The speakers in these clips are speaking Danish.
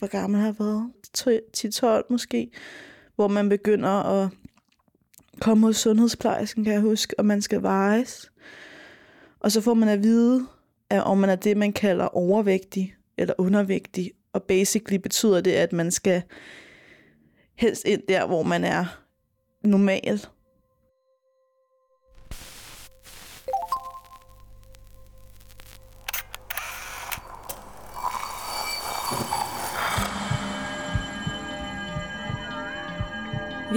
hvor gammel har jeg været? 10-12 måske, hvor man begynder at komme hos sundhedsplejersken, kan jeg huske, og man skal vejes. Og så får man at vide, at om man er det, man kalder overvægtig eller undervægtig. Og basically betyder det, at man skal helst ind der, hvor man er normal.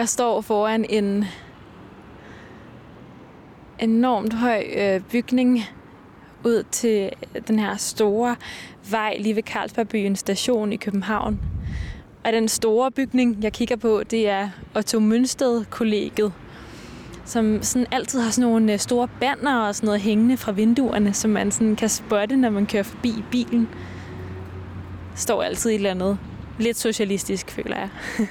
Jeg står foran en enormt høj øh, bygning ud til den her store vej lige ved Carlsbergbyen station i København. Og den store bygning, jeg kigger på, det er Otto Mønsted kollegiet som sådan altid har sådan nogle øh, store banner og sådan noget hængende fra vinduerne, som man sådan kan spotte, når man kører forbi i bilen. Står altid i et eller andet lidt socialistisk, føler jeg.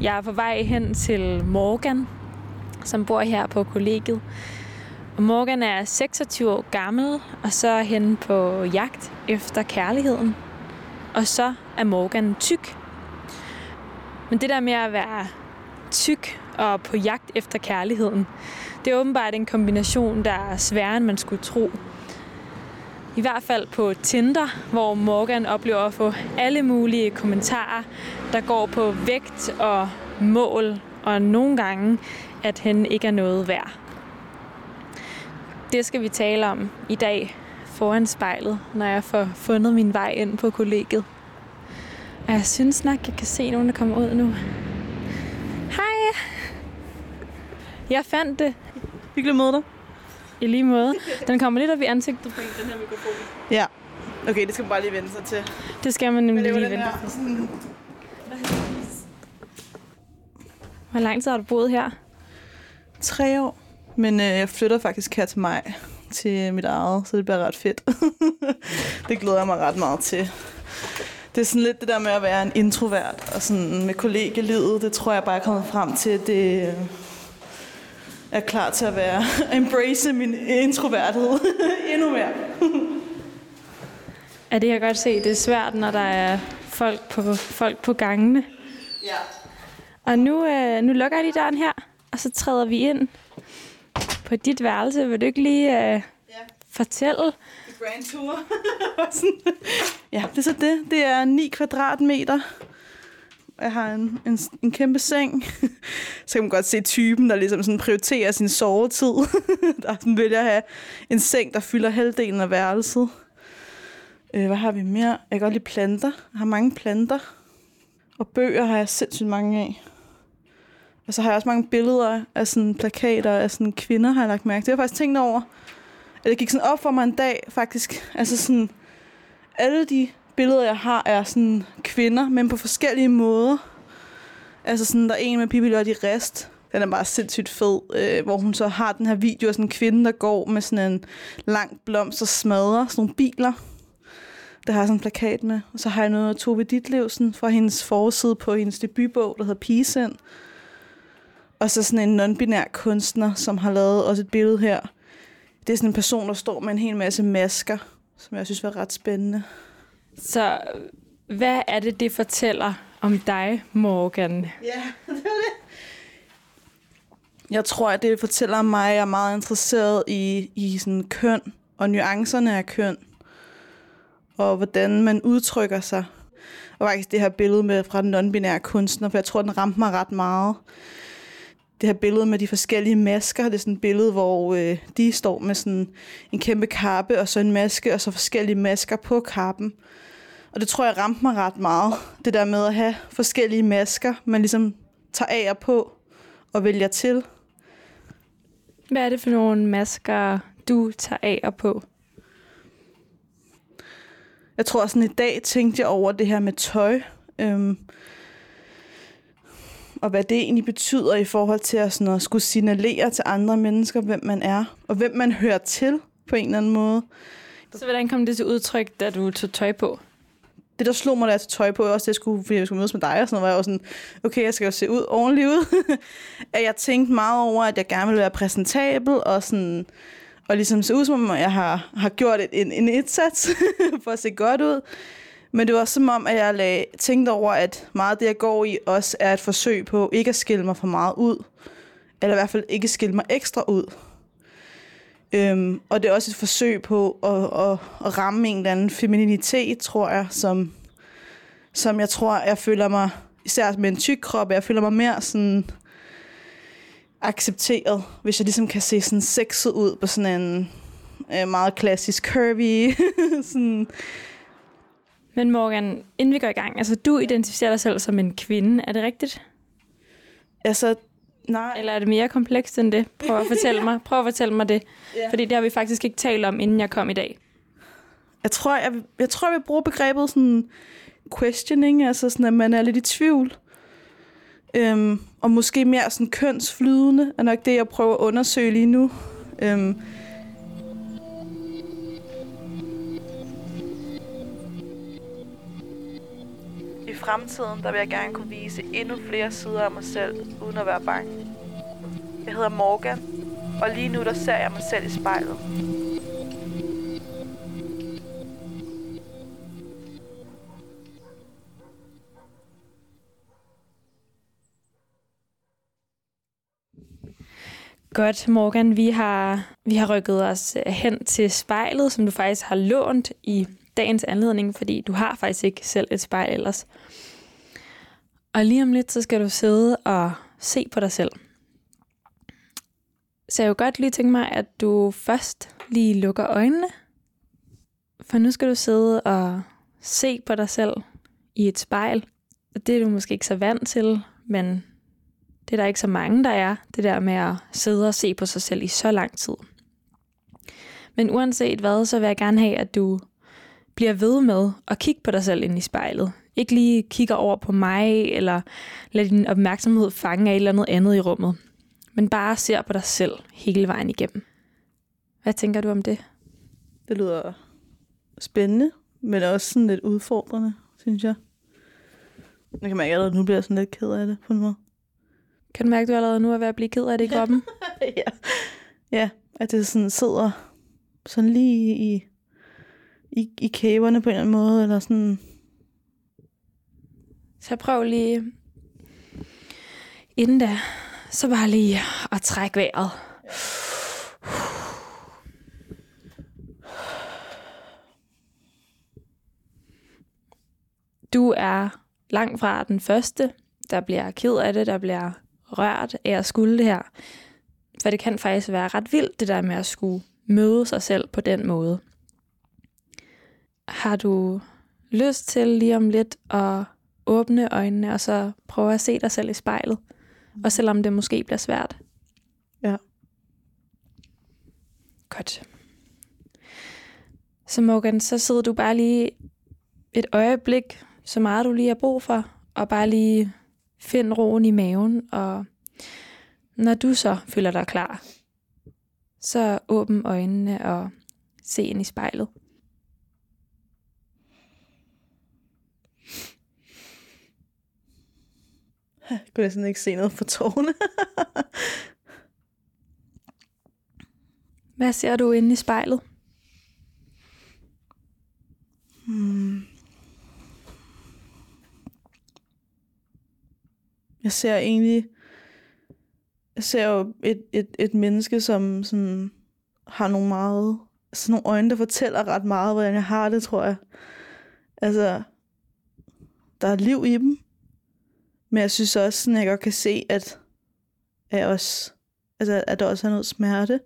Jeg er på vej hen til Morgan, som bor her på kollegiet. Og Morgan er 26 år gammel, og så er henne på jagt efter kærligheden. Og så er Morgan tyk. Men det der med at være tyk og på jagt efter kærligheden, det er åbenbart en kombination, der er sværere, end man skulle tro. I hvert fald på Tinder, hvor Morgan oplever at få alle mulige kommentarer, der går på vægt og mål, og nogle gange, at han ikke er noget værd. Det skal vi tale om i dag foran spejlet, når jeg får fundet min vej ind på kollegiet. Og jeg synes nok, jeg kan se nogen, der kommer ud nu. Hej! Jeg fandt det. Hyggeligt møde dig. I lige måde. Den kommer lidt op i ansigtet på en, den her mikrofon. Ja. Okay, det skal man bare lige vende sig til. Det skal man nemlig lige her sådan Hvor lang tid har du boet her? tre år. Men øh, jeg flytter faktisk her til mig, til mit eget, så det bliver ret fedt. det glæder jeg mig ret meget til. Det er sådan lidt det der med at være en introvert, og sådan med kollegelivet, det tror jeg bare er kommet frem til, at det øh, er klar til at være, embrace min introverthed endnu mere. Ja, det kan jeg godt se. Det er svært, når der er folk på, folk på gangene. Ja. Og nu, øh, nu lukker jeg lige døren her, og så træder vi ind på dit værelse. Vil du ikke lige øh, Ja. fortælle? Grand Tour. Ja, det er så det. Det er 9 kvadratmeter. Jeg har en, en, en kæmpe seng. så kan man godt se typen, der ligesom sådan prioriterer sin sovetid. der sådan vælger at have en seng, der fylder halvdelen af værelset. Øh, hvad har vi mere? Jeg kan godt lide planter. Jeg har mange planter. Og bøger har jeg sindssygt mange af. Og så har jeg også mange billeder af sådan plakater af sådan kvinder, har jeg lagt mærke til. Det har faktisk tænkt over, at det gik sådan op for mig en dag, faktisk. Altså sådan, alle de billeder, jeg har, er sådan kvinder, men på forskellige måder. Altså sådan, der er en med Pippi Lotte Rest. Den er bare sindssygt fed, øh, hvor hun så har den her video af sådan en kvinde, der går med sådan en lang blomst og smadrer sådan nogle biler. Der har jeg sådan en plakat med. Og så har jeg noget af Tove Ditlevsen fra hendes forside på hendes debutbog, der hedder Pigesind. Og så sådan en non-binær kunstner, som har lavet også et billede her. Det er sådan en person, der står med en hel masse masker, som jeg synes var ret spændende. Så hvad er det, det fortæller om dig, Morgan? Ja, det var det. Jeg tror, at det fortæller om mig, at jeg er meget interesseret i, i sådan køn og nuancerne af køn. Og hvordan man udtrykker sig. Og faktisk det her billede med fra den non-binære kunstner, for jeg tror, den ramte mig ret meget. det her billede med de forskellige masker. Det er sådan et billede, hvor øh, de står med sådan en kæmpe kappe, og så en maske, og så forskellige masker på kappen. Og det tror jeg ramte mig ret meget. Det der med at have forskellige masker, man ligesom tager af og på og vælger til. Hvad er det for nogle masker, du tager af og på? Jeg tror sådan i dag tænkte jeg over det her med tøj. Øhm, og hvad det egentlig betyder i forhold til at, sådan at skulle signalere til andre mennesker, hvem man er, og hvem man hører til på en eller anden måde. Så hvordan kom det til udtryk, da du tog tøj på? Det, der slog mig, da jeg tog tøj på, også det, jeg skulle, fordi jeg skulle mødes med dig, og sådan noget, var jeg jo sådan, okay, jeg skal jo se ud ordentligt ud. at jeg tænkte meget over, at jeg gerne ville være præsentabel, og sådan, og ligesom se ud, som om jeg har, har gjort en, en indsats for at se godt ud. Men det var som om, at jeg lag, tænkte over, at meget af det, jeg går i, også er et forsøg på ikke at skille mig for meget ud. Eller i hvert fald ikke skille mig ekstra ud. Øhm, og det er også et forsøg på at, at, at ramme en eller anden femininitet, tror jeg, som, som jeg tror, jeg føler mig, især med en tyk krop, jeg føler mig mere sådan accepteret, hvis jeg ligesom kan se sådan sexet ud på sådan en øh, meget klassisk curvy, sådan men Morgan, inden vi går i gang, altså du identificerer dig selv som en kvinde, er det rigtigt? Altså, nej. Eller er det mere komplekst end det? Prøv at fortælle mig, prøv at fortælle mig det. Yeah. Fordi det har vi faktisk ikke talt om, inden jeg kom i dag. Jeg tror, jeg, jeg tror, jeg vil bruge begrebet sådan questioning, altså sådan, at man er lidt i tvivl. Øhm, og måske mere sådan kønsflydende, er nok det, jeg prøver at undersøge lige nu. Øhm, fremtiden, der vil jeg gerne kunne vise endnu flere sider af mig selv, uden at være bange. Jeg hedder Morgan, og lige nu der ser jeg mig selv i spejlet. Godt, Morgan. Vi har, vi har rykket os hen til spejlet, som du faktisk har lånt i dagens anledning, fordi du har faktisk ikke selv et spejl ellers. Og lige om lidt, så skal du sidde og se på dig selv. Så jeg vil godt lige tænke mig, at du først lige lukker øjnene. For nu skal du sidde og se på dig selv i et spejl. Og det er du måske ikke så vant til, men det er der ikke så mange, der er. Det der med at sidde og se på sig selv i så lang tid. Men uanset hvad, så vil jeg gerne have, at du bliver ved med at kigge på dig selv ind i spejlet. Ikke lige kigger over på mig, eller lader din opmærksomhed fange af et eller andet andet i rummet. Men bare ser på dig selv hele vejen igennem. Hvad tænker du om det? Det lyder spændende, men også sådan lidt udfordrende, synes jeg. Nu kan mærke, at nu bliver jeg sådan lidt ked af det på en måde. Kan du mærke, at du allerede nu er ved at blive ked af det i kroppen? ja. ja, at det sådan sidder sådan lige i i, i kæberne på en eller anden måde, eller sådan. Så prøv lige, inden da, så bare lige at trække vejret. Du er langt fra den første, der bliver ked af det, der bliver rørt af at skulle det her. For det kan faktisk være ret vildt, det der med at skulle møde sig selv på den måde. Har du lyst til lige om lidt at åbne øjnene, og så prøve at se dig selv i spejlet? Og selvom det måske bliver svært. Ja. Godt. Så Morgan, så sidder du bare lige et øjeblik, så meget du lige har brug for, og bare lige find roen i maven, og når du så føler dig klar, så åbn øjnene og se ind i spejlet. Jeg kunne næsten ikke se noget for tårne. Hvad ser du inde i spejlet? Hmm. Jeg ser egentlig... Jeg ser jo et, et, et menneske, som sådan, har nogle meget... Sådan nogle øjne, der fortæller ret meget, hvordan jeg har det, tror jeg. Altså, der er liv i dem. Men jeg synes også, at jeg godt kan se, at, er også, altså, at der også er noget smerte.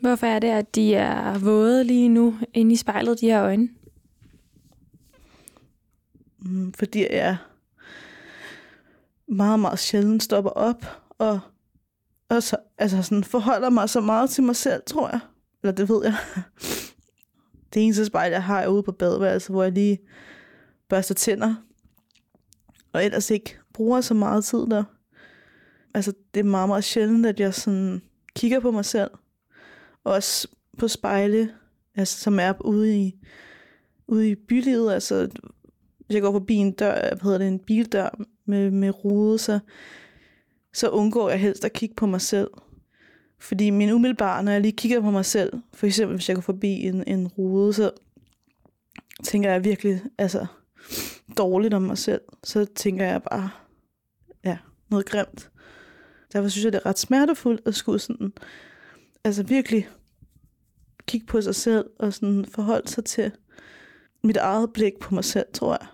Hvorfor er det, at de er våde lige nu inde i spejlet, de her øjne? Mm, fordi jeg meget, meget sjældent stopper op og, og så, altså sådan forholder mig så meget til mig selv, tror jeg. Eller det ved jeg. Det eneste spejl, jeg har, er ude på badeværelset, hvor jeg lige børster tænder. Og ellers ikke bruger så meget tid der. Altså, det er meget, meget sjældent, at jeg sådan kigger på mig selv. Også på spejle, altså, som er ude i, ude i bylivet. Altså, hvis jeg går forbi en dør, hvad hedder det, en bildør med, med rude, så, så undgår jeg helst at kigge på mig selv. Fordi min umiddelbare, når jeg lige kigger på mig selv, for eksempel hvis jeg går forbi en, en rude, så tænker jeg virkelig altså, dårligt om mig selv. Så tænker jeg bare, ja, noget grimt. Derfor synes jeg, det er ret smertefuldt at skulle sådan, altså virkelig kigge på sig selv og sådan forholde sig til mit eget blik på mig selv, tror jeg.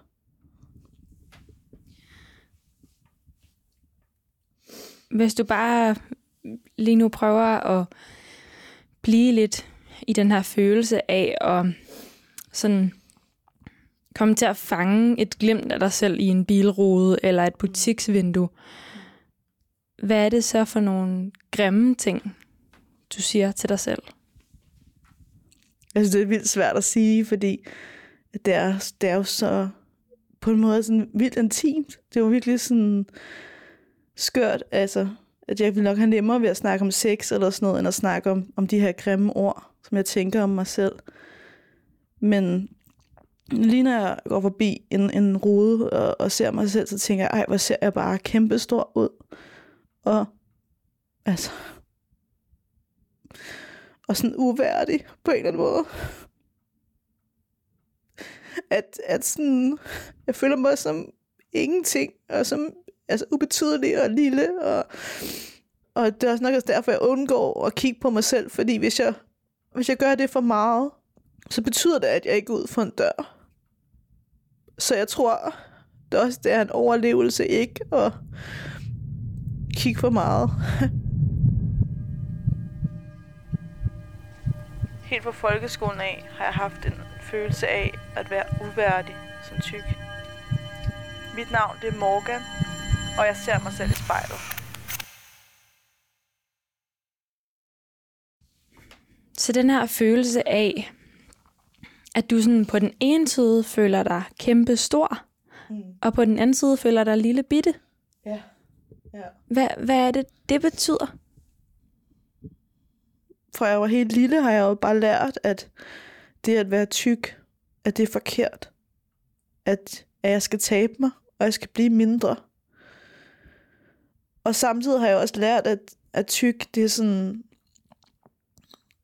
Hvis du bare lige nu prøver at blive lidt i den her følelse af at sådan komme til at fange et glimt af dig selv i en bilrude eller et butiksvindue. Hvad er det så for nogle grimme ting, du siger til dig selv? Altså, det er vildt svært at sige, fordi det er, det er jo så på en måde sådan vildt intimt. Det er jo virkelig sådan skørt, altså, at jeg vil nok have nemmere ved at snakke om sex eller sådan noget, end at snakke om, om de her grimme ord, som jeg tænker om mig selv. Men lige når jeg går forbi en, en rude og, og ser mig selv, så tænker jeg, ej, hvor ser jeg bare kæmpestor ud. Og altså, og sådan uværdig på en eller anden måde. At, at sådan, jeg føler mig som ingenting, og som altså ubetydelig og lille, og, og det er også nok også derfor, jeg undgår at kigge på mig selv, fordi hvis jeg, hvis jeg gør det for meget, så betyder det, at jeg ikke går ud for en dør. Så jeg tror, det er også det er en overlevelse ikke at kigge for meget. Helt fra folkeskolen af har jeg haft en følelse af at være uværdig som tyk. Mit navn det er Morgan, og jeg ser mig selv i spejlet. Så den her følelse af, at du sådan på den ene side føler dig kæmpe stor, mm. og på den anden side føler dig lille bitte. Ja. ja. Hvad, hvad er det, det betyder? Fra jeg var helt lille, har jeg jo bare lært, at det at være tyk, at det er forkert. At, at jeg skal tabe mig, og jeg skal blive mindre. Og samtidig har jeg også lært, at, at tyk, det er sådan,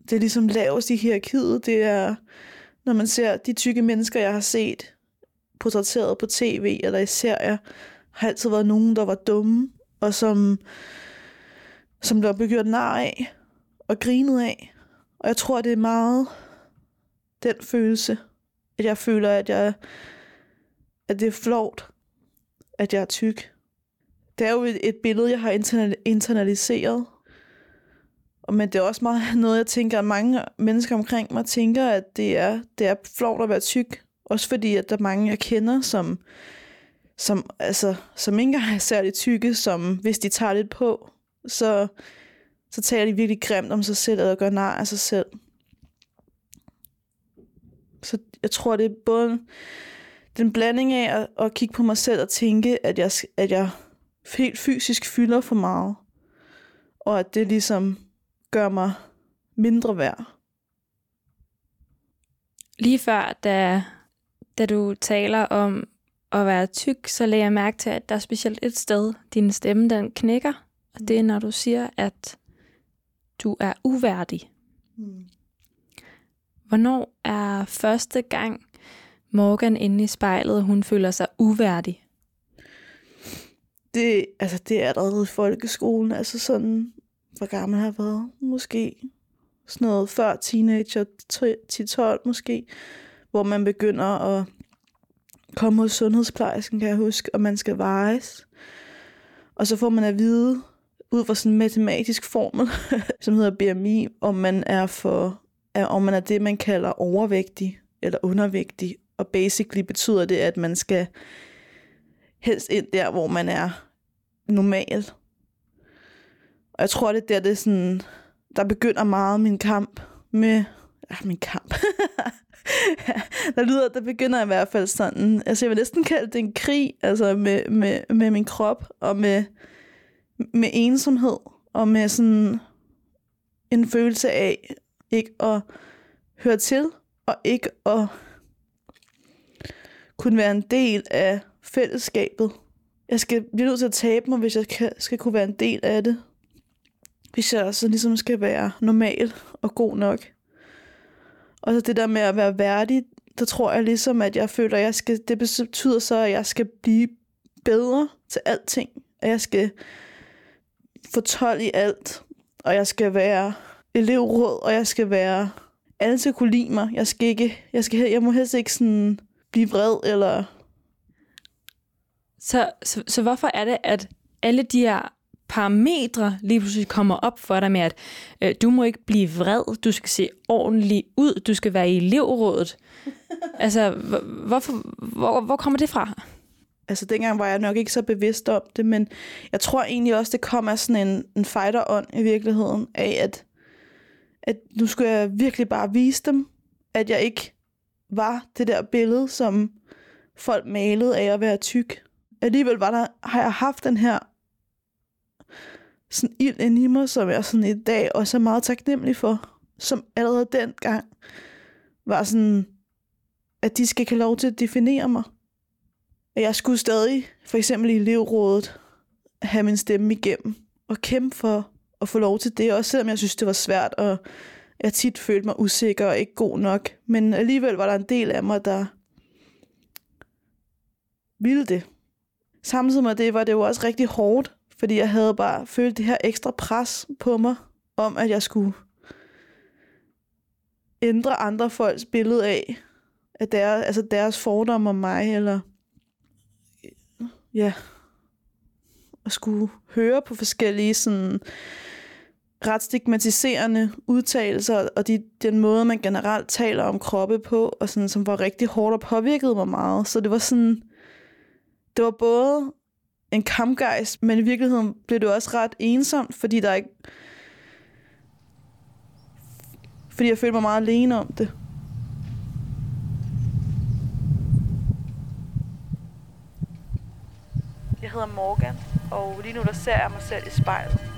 det er ligesom lavest i hierarkiet. Det er, når man ser de tykke mennesker, jeg har set portrætteret på tv eller i serier, har altid været nogen, der var dumme, og som, som der blev gjort nar af og grinet af. Og jeg tror, det er meget den følelse, at jeg føler, at jeg at det er flot, at jeg er tyk. Det er jo et, et billede, jeg har internaliseret. Men det er også meget noget, jeg tænker, at mange mennesker omkring mig tænker, at det er, det er flot at være tyk. Også fordi, at der er mange, jeg kender, som, som, altså, som ikke engang er særligt tykke, som hvis de tager lidt på, så, så taler de virkelig grimt om sig selv, og gør nar af sig selv. Så jeg tror, det er både den blanding af at, at kigge på mig selv og tænke, at jeg, at jeg helt fysisk fylder for meget, og at det ligesom gør mig mindre værd. Lige før, da, da du taler om at være tyk, så lægger jeg mærke til, at der er specielt et sted, din stemme den knækker, og det er, når du siger, at du er uværdig. Mm. Hvornår er første gang Morgan inde i spejlet, hun føler sig uværdig? Det, altså, det er allerede i folkeskolen, altså sådan, hvor gammel har jeg været? Måske sådan noget før teenager, 10-12 måske, hvor man begynder at komme hos sundhedsplejersken, kan jeg huske, og man skal vejes. Og så får man at vide, ud fra sådan en matematisk formel, som hedder BMI, om man er for er, om man er det, man kalder overvægtig eller undervægtig. Og basically betyder det, at man skal helst ind der, hvor man er normal. Og jeg tror, det er der, det er sådan, der begynder meget min kamp med... Ja, min kamp. der lyder, der begynder i hvert fald sådan... Altså, jeg vil næsten kalde det en krig, altså med, med, med min krop, og med, med ensomhed, og med sådan en følelse af ikke at høre til, og ikke at kunne være en del af fællesskabet. Jeg skal blive nødt til at tabe mig, hvis jeg skal kunne være en del af det. Hvis jeg så ligesom skal være normal og god nok. Og så det der med at være værdig, der tror jeg ligesom, at jeg føler, at jeg skal, det betyder så, at jeg skal blive bedre til alting. At jeg skal få 12 i alt. Og jeg skal være elevråd, og jeg skal være... Alle skal kunne lide mig. Jeg, skal ikke, jeg, skal, jeg må helst ikke sådan blive vred, eller... Så, så, så hvorfor er det, at alle de her parametre lige pludselig kommer op for dig med, at øh, du må ikke blive vred, du skal se ordentligt ud, du skal være i elevrådet. altså, hvorfor, hvor, hvor kommer det fra? Altså, dengang var jeg nok ikke så bevidst om det, men jeg tror egentlig også, det kom af sådan en, en fighter-ånd i virkeligheden, af at at nu skulle jeg virkelig bare vise dem, at jeg ikke var det der billede, som folk malede af at være tyk. Alligevel var der, har jeg haft den her sådan ild ind i mig, som jeg sådan i dag også er meget taknemmelig for, som allerede dengang var sådan, at de skal have lov til at definere mig. At jeg skulle stadig, for eksempel i elevrådet, have min stemme igennem og kæmpe for at få lov til det, også selvom jeg synes, det var svært, og jeg tit følte mig usikker og ikke god nok. Men alligevel var der en del af mig, der ville det. Samtidig med det var det jo også rigtig hårdt, fordi jeg havde bare følt det her ekstra pres på mig, om at jeg skulle ændre andre folks billede af, at deres, altså deres fordomme om mig, eller ja, at skulle høre på forskellige sådan, ret stigmatiserende udtalelser, og de, den måde, man generelt taler om kroppe på, og sådan, som var rigtig hårdt og påvirkede mig meget. Så det var sådan, det var både en kampgejst, men i virkeligheden bliver det også ret ensomt, fordi der ikke, fordi jeg føler mig meget alene om det. Jeg hedder Morgan, og lige nu der ser jeg mig selv i spejlet.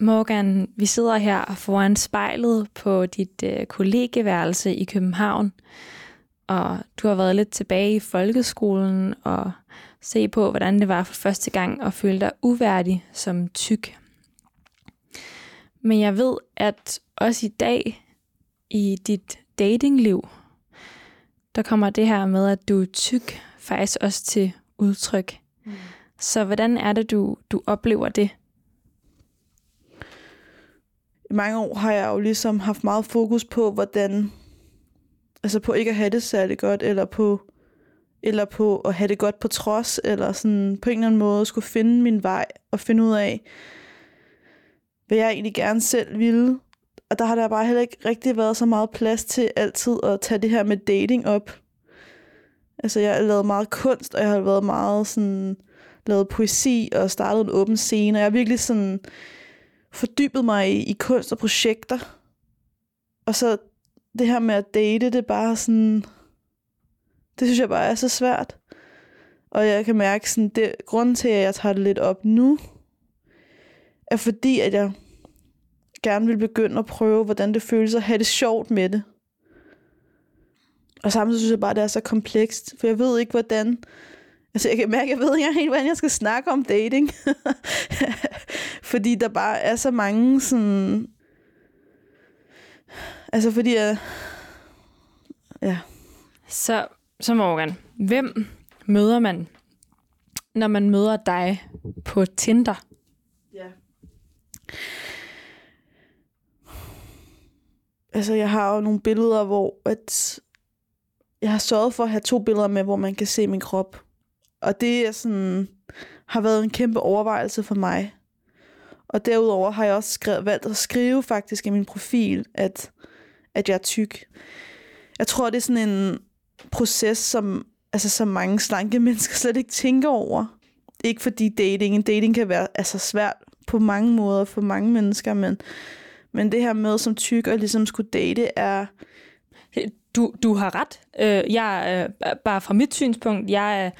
Morgan, vi sidder her foran spejlet på dit øh, kollegeværelse i København, og du har været lidt tilbage i folkeskolen og se på, hvordan det var for første gang at føle dig uværdig som tyk. Men jeg ved, at også i dag i dit datingliv, der kommer det her med, at du er tyk, faktisk også til udtryk. Mm. Så hvordan er det, du, du oplever det? Mange år har jeg jo ligesom haft meget fokus på, hvordan... Altså på ikke at have det særlig godt, eller på, eller på at have det godt på trods, eller sådan på en eller anden måde skulle finde min vej, og finde ud af, hvad jeg egentlig gerne selv ville. Og der har der bare heller ikke rigtig været så meget plads til altid at tage det her med dating op. Altså, jeg har lavet meget kunst, og jeg har været meget sådan, lavet poesi og startet en åben scene, og jeg har virkelig sådan fordybet mig i, i kunst og projekter. Og så det her med at date, det er bare sådan, det synes jeg bare er så svært. Og jeg kan mærke, sådan, det, grunden til, at jeg tager det lidt op nu, er fordi, at jeg gerne vil begynde at prøve, hvordan det føles at have det sjovt med det. Og samtidig synes jeg bare, at det er så komplekst, for jeg ved ikke, hvordan... Altså, jeg kan mærke, at jeg ved ikke helt, hvordan jeg skal snakke om dating. fordi der bare er så mange sådan... Altså, fordi jeg... Ja. Så, så Morgan, hvem møder man, når man møder dig på Tinder? Ja. altså jeg har jo nogle billeder, hvor at jeg har sørget for at have to billeder med, hvor man kan se min krop. Og det er sådan, har været en kæmpe overvejelse for mig. Og derudover har jeg også skrevet, valgt at skrive faktisk i min profil, at, at jeg er tyk. Jeg tror, det er sådan en proces, som, altså, som mange slanke mennesker slet ikke tænker over. Ikke fordi dating, en dating kan være altså, svært på mange måder for mange mennesker, men, men det her med som tyk og ligesom skulle date er... Du, du har ret. Øh, jeg er, bare fra mit synspunkt, jeg er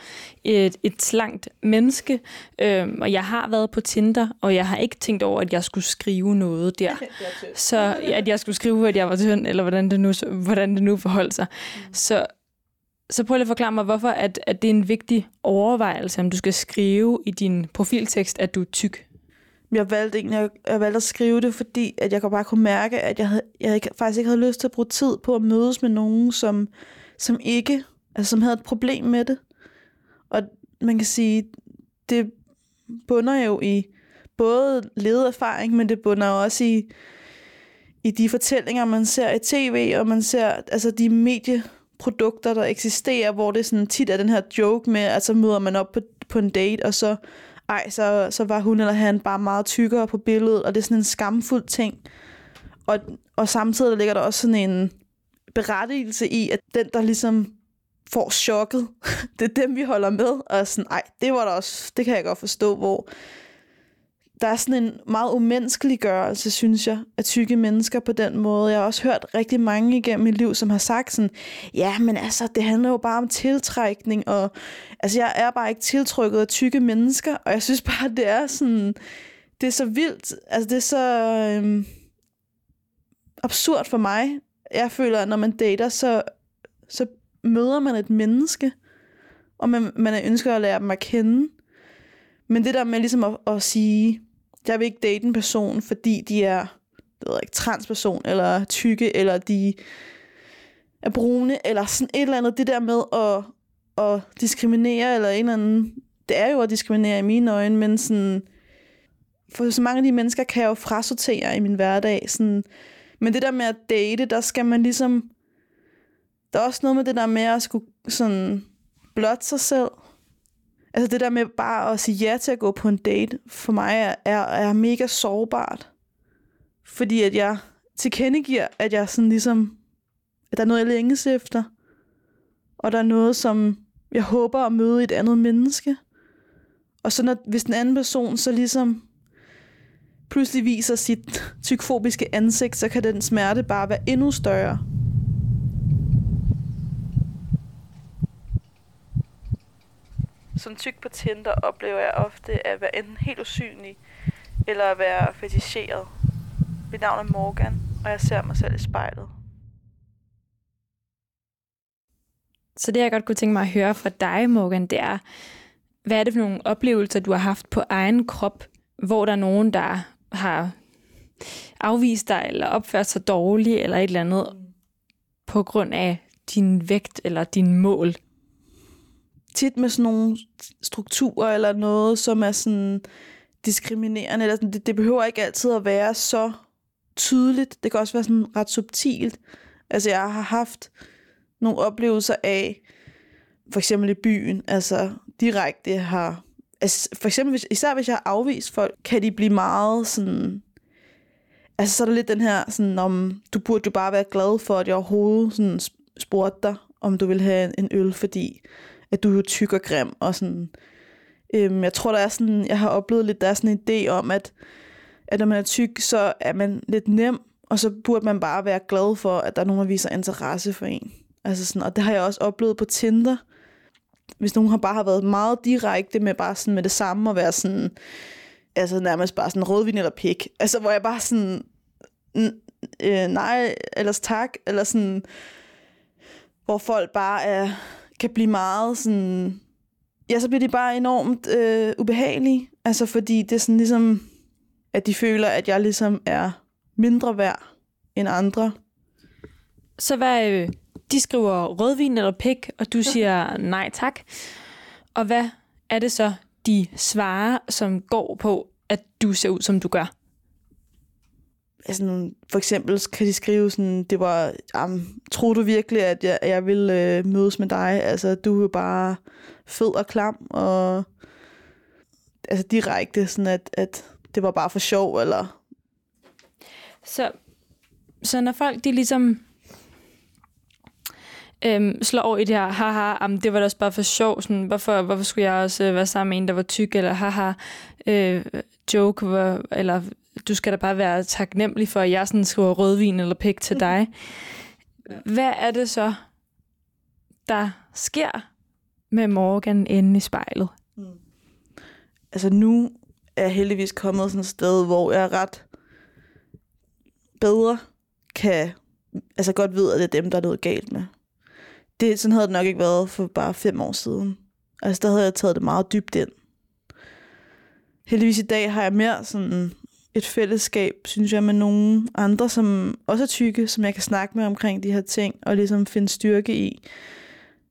et, et slankt menneske, øh, og jeg har været på Tinder, og jeg har ikke tænkt over, at jeg skulle skrive noget der. Så at jeg skulle skrive, at jeg var tynd, eller hvordan det nu, hvordan det nu forholdt sig. Mm. Så, så prøv lige at forklare mig, hvorfor at, at det er en vigtig overvejelse, om du skal skrive i din profiltekst, at du er tyk. Jeg valgte egentlig jeg valgte at skrive det, fordi at jeg bare kunne mærke, at jeg, havde, jeg faktisk ikke havde lyst til at bruge tid på at mødes med nogen, som, som ikke, altså som havde et problem med det. Og man kan sige, det bunder jo i både ledeerfaring, men det bunder også i, i de fortællinger, man ser i tv, og man ser altså de medieprodukter, der eksisterer, hvor det sådan tit er den her joke med, at så møder man op på, på en date, og så ej, så, så var hun eller han bare meget tykkere på billedet, og det er sådan en skamfuld ting. Og, og samtidig ligger der også sådan en berettigelse i, at den, der ligesom får chokket, det er dem, vi holder med. Og sådan, ej, det var der også, det kan jeg godt forstå, hvor der er sådan en meget umenneskelig gørelse, synes jeg, af tykke mennesker på den måde. Jeg har også hørt rigtig mange igennem mit liv, som har sagt sådan, ja, men altså, det handler jo bare om tiltrækning, og altså, jeg er bare ikke tiltrykket af tykke mennesker, og jeg synes bare, det er sådan, det er så vildt, altså, det er så øhm, absurd for mig. Jeg føler, at når man dater, så, så møder man et menneske, og man, man ønsker at lære dem at kende. Men det der med ligesom at, at sige, jeg vil ikke date en person, fordi de er det ved jeg ikke, transperson, eller tykke, eller de er brune, eller sådan et eller andet. Det der med at, at diskriminere, eller en eller anden... Det er jo at diskriminere i mine øjne, men sådan... For så mange af de mennesker kan jeg jo frasortere i min hverdag. Sådan, men det der med at date, der skal man ligesom... Der er også noget med det der med at skulle sådan blotte sig selv. Altså det der med bare at sige ja til at gå på en date, for mig er, er, er mega sårbart. Fordi at jeg tilkendegiver, at jeg sådan ligesom, at der er noget, jeg længes efter. Og der er noget, som jeg håber at møde et andet menneske. Og så når, hvis den anden person så ligesom pludselig viser sit tykfobiske ansigt, så kan den smerte bare være endnu større. Som tyk på Tinder oplever jeg ofte at være enten helt usynlig, eller at være feticheret. Mit navn er Morgan, og jeg ser mig selv i spejlet. Så det, jeg godt kunne tænke mig at høre fra dig, Morgan, det er, hvad er det for nogle oplevelser, du har haft på egen krop, hvor der er nogen, der har afvist dig, eller opført sig dårligt, eller et eller andet, på grund af din vægt eller din mål? Tit med sådan nogle strukturer eller noget, som er sådan diskriminerende. Eller sådan, det, det behøver ikke altid at være så tydeligt. Det kan også være sådan ret subtilt. Altså jeg har haft nogle oplevelser af, for eksempel i byen, altså direkte har... Altså for eksempel, hvis, især hvis jeg har afvist folk, kan de blive meget sådan... Altså så er der lidt den her, sådan om, du burde jo bare være glad for, at jeg overhovedet sådan spurgte dig, om du vil have en øl, fordi at du er tyk og grim, og sådan, øhm, jeg tror, der er sådan, jeg har oplevet lidt, der er sådan en idé om, at, at når man er tyk, så er man lidt nem, og så burde man bare være glad for, at der er nogen, der viser interesse for en. Altså sådan, og det har jeg også oplevet på Tinder. Hvis nogen har bare har været meget direkte med bare sådan med det samme, og være sådan, altså nærmest bare sådan rødvin eller pik. Altså hvor jeg bare sådan, øh, nej, ellers tak, eller sådan, hvor folk bare er, kan blive meget sådan... Ja, så bliver de bare enormt øh, ubehagelige. Altså fordi det er sådan ligesom, at de føler, at jeg ligesom er mindre værd end andre. Så hvad, øh, de skriver rødvin eller pik, og du siger nej tak. Og hvad er det så, de svarer, som går på, at du ser ud, som du gør? Altså, for eksempel kan de skrive sådan, det var, jamen, tror du virkelig, at jeg, jeg vil øh, mødes med dig? Altså, du er jo bare fed og klam, og altså direkte sådan, at, at det var bare for sjov, eller... Så, så når folk, de ligesom øhm, slår over i det her, haha, jamen, det var da også bare for sjov, sådan, hvorfor, hvorfor skulle jeg også øh, være sammen med en, der var tyk, eller haha, øh, joke, hvor, eller du skal da bare være taknemmelig for, at jeg sådan skriver rødvin eller pik til dig. Hvad er det så, der sker med Morgan inde i spejlet? Mm. Altså nu er jeg heldigvis kommet sådan et sted, hvor jeg ret bedre kan, altså godt ved, at det er dem, der er noget galt med. Det, sådan havde det nok ikke været for bare fem år siden. Altså der havde jeg taget det meget dybt ind. Heldigvis i dag har jeg mere sådan et fællesskab, synes jeg, med nogle andre, som også er tykke, som jeg kan snakke med omkring de her ting, og ligesom finde styrke i.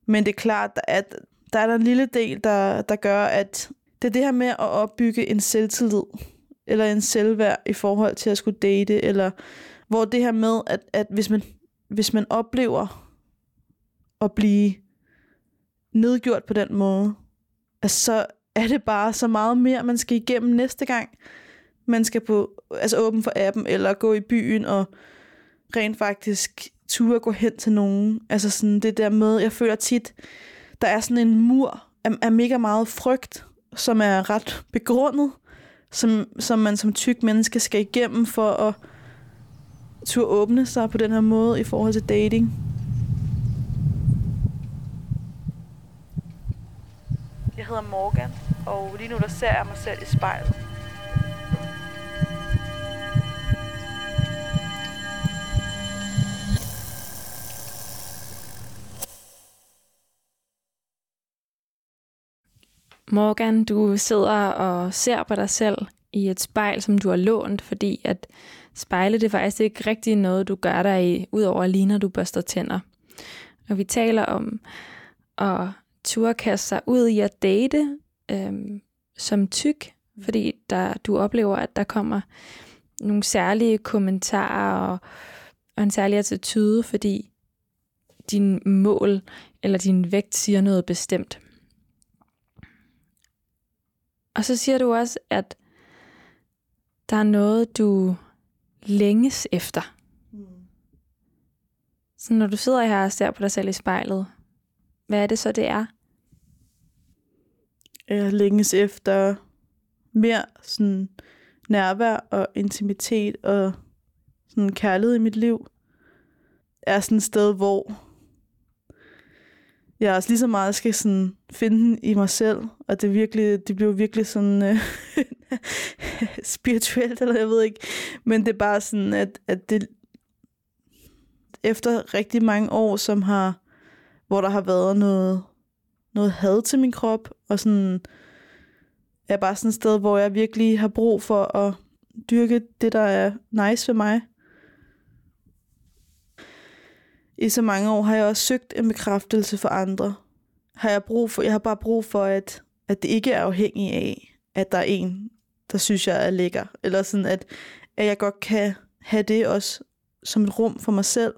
Men det er klart, at der er der en lille del, der, der gør, at det er det her med at opbygge en selvtillid, eller en selvværd i forhold til at skulle date, eller hvor det her med, at, at hvis, man, hvis man oplever at blive nedgjort på den måde, så er det bare så meget mere, man skal igennem næste gang man skal på, altså åben for appen, eller gå i byen og rent faktisk ture gå hen til nogen. Altså sådan det der med, jeg føler tit, der er sådan en mur af, af mega meget frygt, som er ret begrundet, som, som man som tyk menneske skal igennem for at turde åbne sig på den her måde i forhold til dating. Jeg hedder Morgan, og lige nu der ser jeg mig selv i spejlet. Morgan, du sidder og ser på dig selv i et spejl, som du har lånt, fordi at spejle det er faktisk ikke rigtig noget, du gør dig i, udover lige når du børster tænder. Og vi taler om at turkaste sig ud i at date øhm, som tyk, fordi der, du oplever, at der kommer nogle særlige kommentarer og, og en særlig attitude, fordi din mål eller din vægt siger noget bestemt. Og så siger du også, at der er noget, du længes efter. Mm. Så når du sidder her og ser på dig selv i spejlet, hvad er det så, det er? Jeg længes efter mere sådan nærvær og intimitet og sådan kærlighed i mit liv. Er sådan et sted, hvor jeg også lige så meget skal sådan finde den i mig selv, og det, virkelig, det bliver virkelig sådan øh, spirituelt, eller jeg ved ikke, men det er bare sådan, at, at det efter rigtig mange år, som har, hvor der har været noget, noget had til min krop, og sådan, er bare sådan et sted, hvor jeg virkelig har brug for at dyrke det, der er nice ved mig, i så mange år har jeg også søgt en bekræftelse for andre. Har jeg, brug for, jeg har bare brug for, at, at det ikke er afhængig af, at der er en, der synes, jeg er lækker. Eller sådan, at, at jeg godt kan have det også som et rum for mig selv.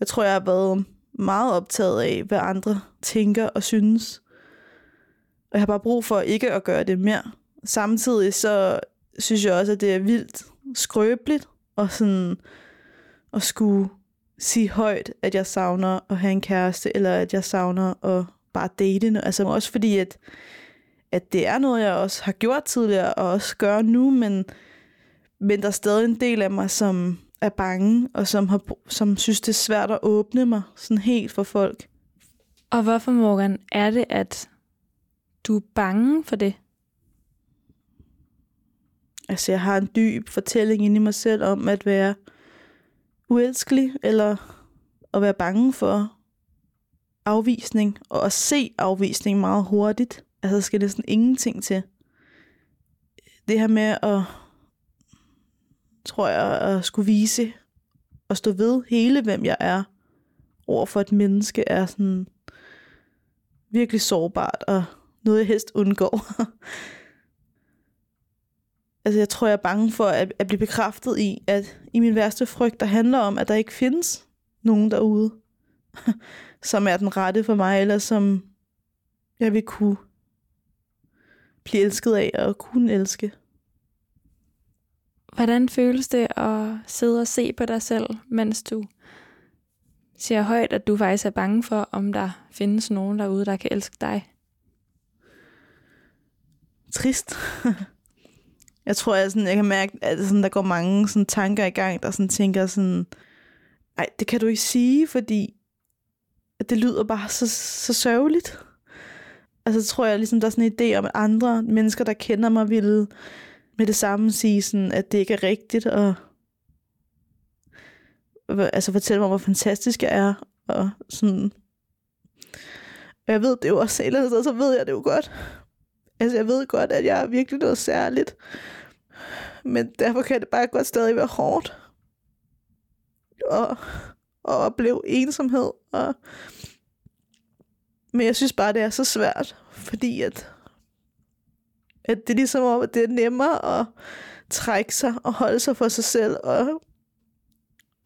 Jeg tror, jeg har været meget optaget af, hvad andre tænker og synes. Og jeg har bare brug for ikke at gøre det mere. Samtidig så synes jeg også, at det er vildt skrøbeligt og sådan at skulle sige højt, at jeg savner at have en kæreste, eller at jeg savner at bare date. Altså også fordi, at, at det er noget, jeg også har gjort tidligere, og også gør nu, men, men der er stadig en del af mig, som er bange, og som, har, som synes, det er svært at åbne mig sådan helt for folk. Og hvorfor, Morgan, er det, at du er bange for det? Altså, jeg har en dyb fortælling inde i mig selv om at være uelskelig, eller at være bange for afvisning, og at se afvisning meget hurtigt. Altså, der skal næsten ingenting til. Det her med at, tror jeg, at skulle vise og stå ved hele, hvem jeg er, over for et menneske, er sådan virkelig sårbart, og noget jeg helst undgår. Altså, jeg tror, jeg er bange for at, at blive bekræftet i, at i min værste frygt, der handler om, at der ikke findes nogen derude, som er den rette for mig, eller som jeg vil kunne blive elsket af og kunne elske. Hvordan føles det at sidde og se på dig selv, mens du siger højt, at du faktisk er bange for, om der findes nogen derude, der kan elske dig? Trist. jeg tror, jeg, sådan, jeg kan mærke, at sådan, der går mange sådan, tanker i gang, der sådan, tænker sådan, nej, det kan du ikke sige, fordi det lyder bare så, så sørgeligt. Altså, tror jeg, ligesom, der er sådan en idé om, at andre mennesker, der kender mig, ville med det samme sige, sådan, at det ikke er rigtigt, og altså fortælle mig, hvor fantastisk jeg er, og sådan. Og jeg ved det jo også, et eller andet altså, sted, så ved jeg det jo godt. Altså, jeg ved godt, at jeg er virkelig noget særligt. Men derfor kan det bare godt stadig være hårdt. Og, og opleve ensomhed. Og... Men jeg synes bare, det er så svært, fordi at, at det er ligesom om, at det er nemmere at trække sig og holde sig for sig selv og,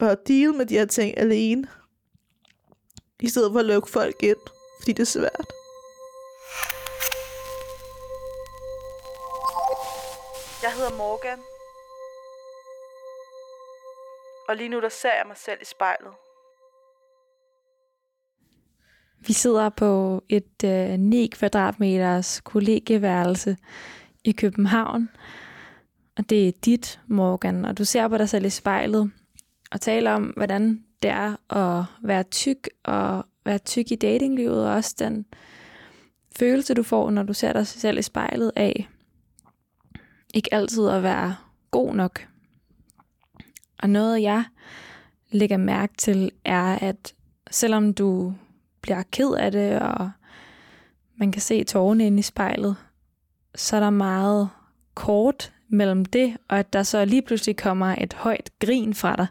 og deal med de her ting alene. I stedet for at lukke folk ind, fordi det er svært. Jeg hedder Morgan. Og lige nu der ser jeg mig selv i spejlet. Vi sidder på et øh, 9 kvadratmeters kollegieværelse i København. Og det er dit, Morgan, og du ser på dig selv i spejlet og taler om, hvordan det er at være tyk og være tyk i datinglivet, og også den følelse, du får, når du ser dig selv i spejlet af, ikke altid at være god nok. Og noget, jeg lægger mærke til, er, at selvom du bliver ked af det, og man kan se tårerne inde i spejlet, så er der meget kort mellem det, og at der så lige pludselig kommer et højt grin fra dig.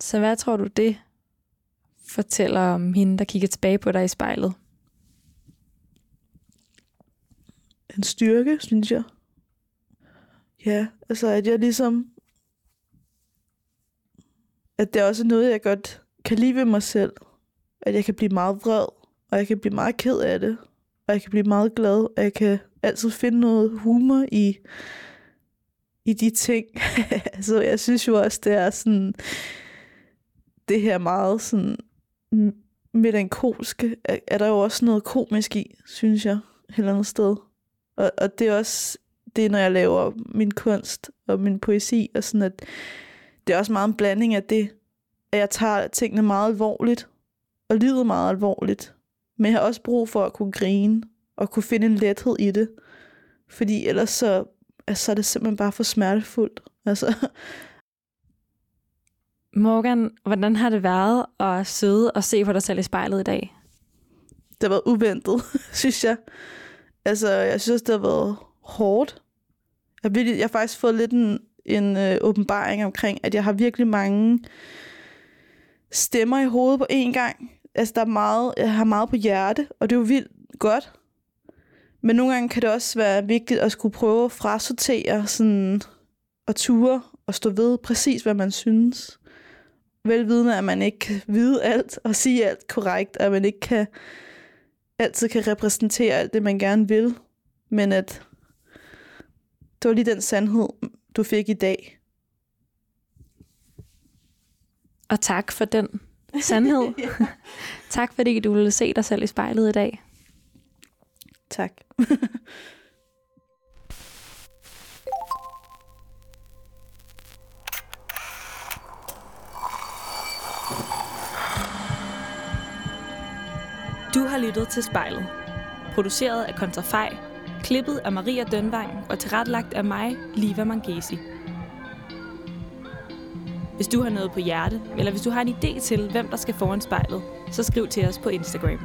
Så hvad tror du det fortæller om hende, der kigger tilbage på dig i spejlet? En styrke, synes jeg. Ja, altså at jeg ligesom... At det er også noget, jeg godt kan lide ved mig selv. At jeg kan blive meget vred, og jeg kan blive meget ked af det. Og jeg kan blive meget glad, og jeg kan altid finde noget humor i, i de ting. altså, jeg synes jo også, det er sådan... Det her meget sådan melankolske, er, er der jo også noget komisk i, synes jeg, et eller andet sted. Og, og det er også det er, når jeg laver min kunst og min poesi, og sådan at det er også meget en blanding af det, at jeg tager tingene meget alvorligt, og livet meget alvorligt. Men jeg har også brug for at kunne grine, og kunne finde en lethed i det. Fordi ellers så, altså, så er det simpelthen bare for smertefuldt. Altså. Morgan, hvordan har det været at sidde og se på dig selv i spejlet i dag? Det har været uventet, synes jeg. Altså, jeg synes, det har været hårdt. Jeg, vil, jeg har faktisk fået lidt en, en øh, åbenbaring omkring, at jeg har virkelig mange stemmer i hovedet på én gang. Altså, der er meget, jeg har meget på hjerte, og det er jo vildt godt. Men nogle gange kan det også være vigtigt at skulle prøve at frasortere sådan, og ture og stå ved præcis, hvad man synes. Velvidende, at man ikke kan vide alt og sige alt korrekt, at man ikke kan altid kan repræsentere alt det, man gerne vil. Men at det var lige den sandhed, du fik i dag. Og tak for den sandhed. tak fordi du ville se dig selv i spejlet i dag. Tak. Du har lyttet til spejlet. Produceret af Kontrafej Klippet af Maria Dønvang og tilrettelagt af mig, Liva Mangesi. Hvis du har noget på hjerte, eller hvis du har en idé til, hvem der skal foran spejlet, så skriv til os på Instagram.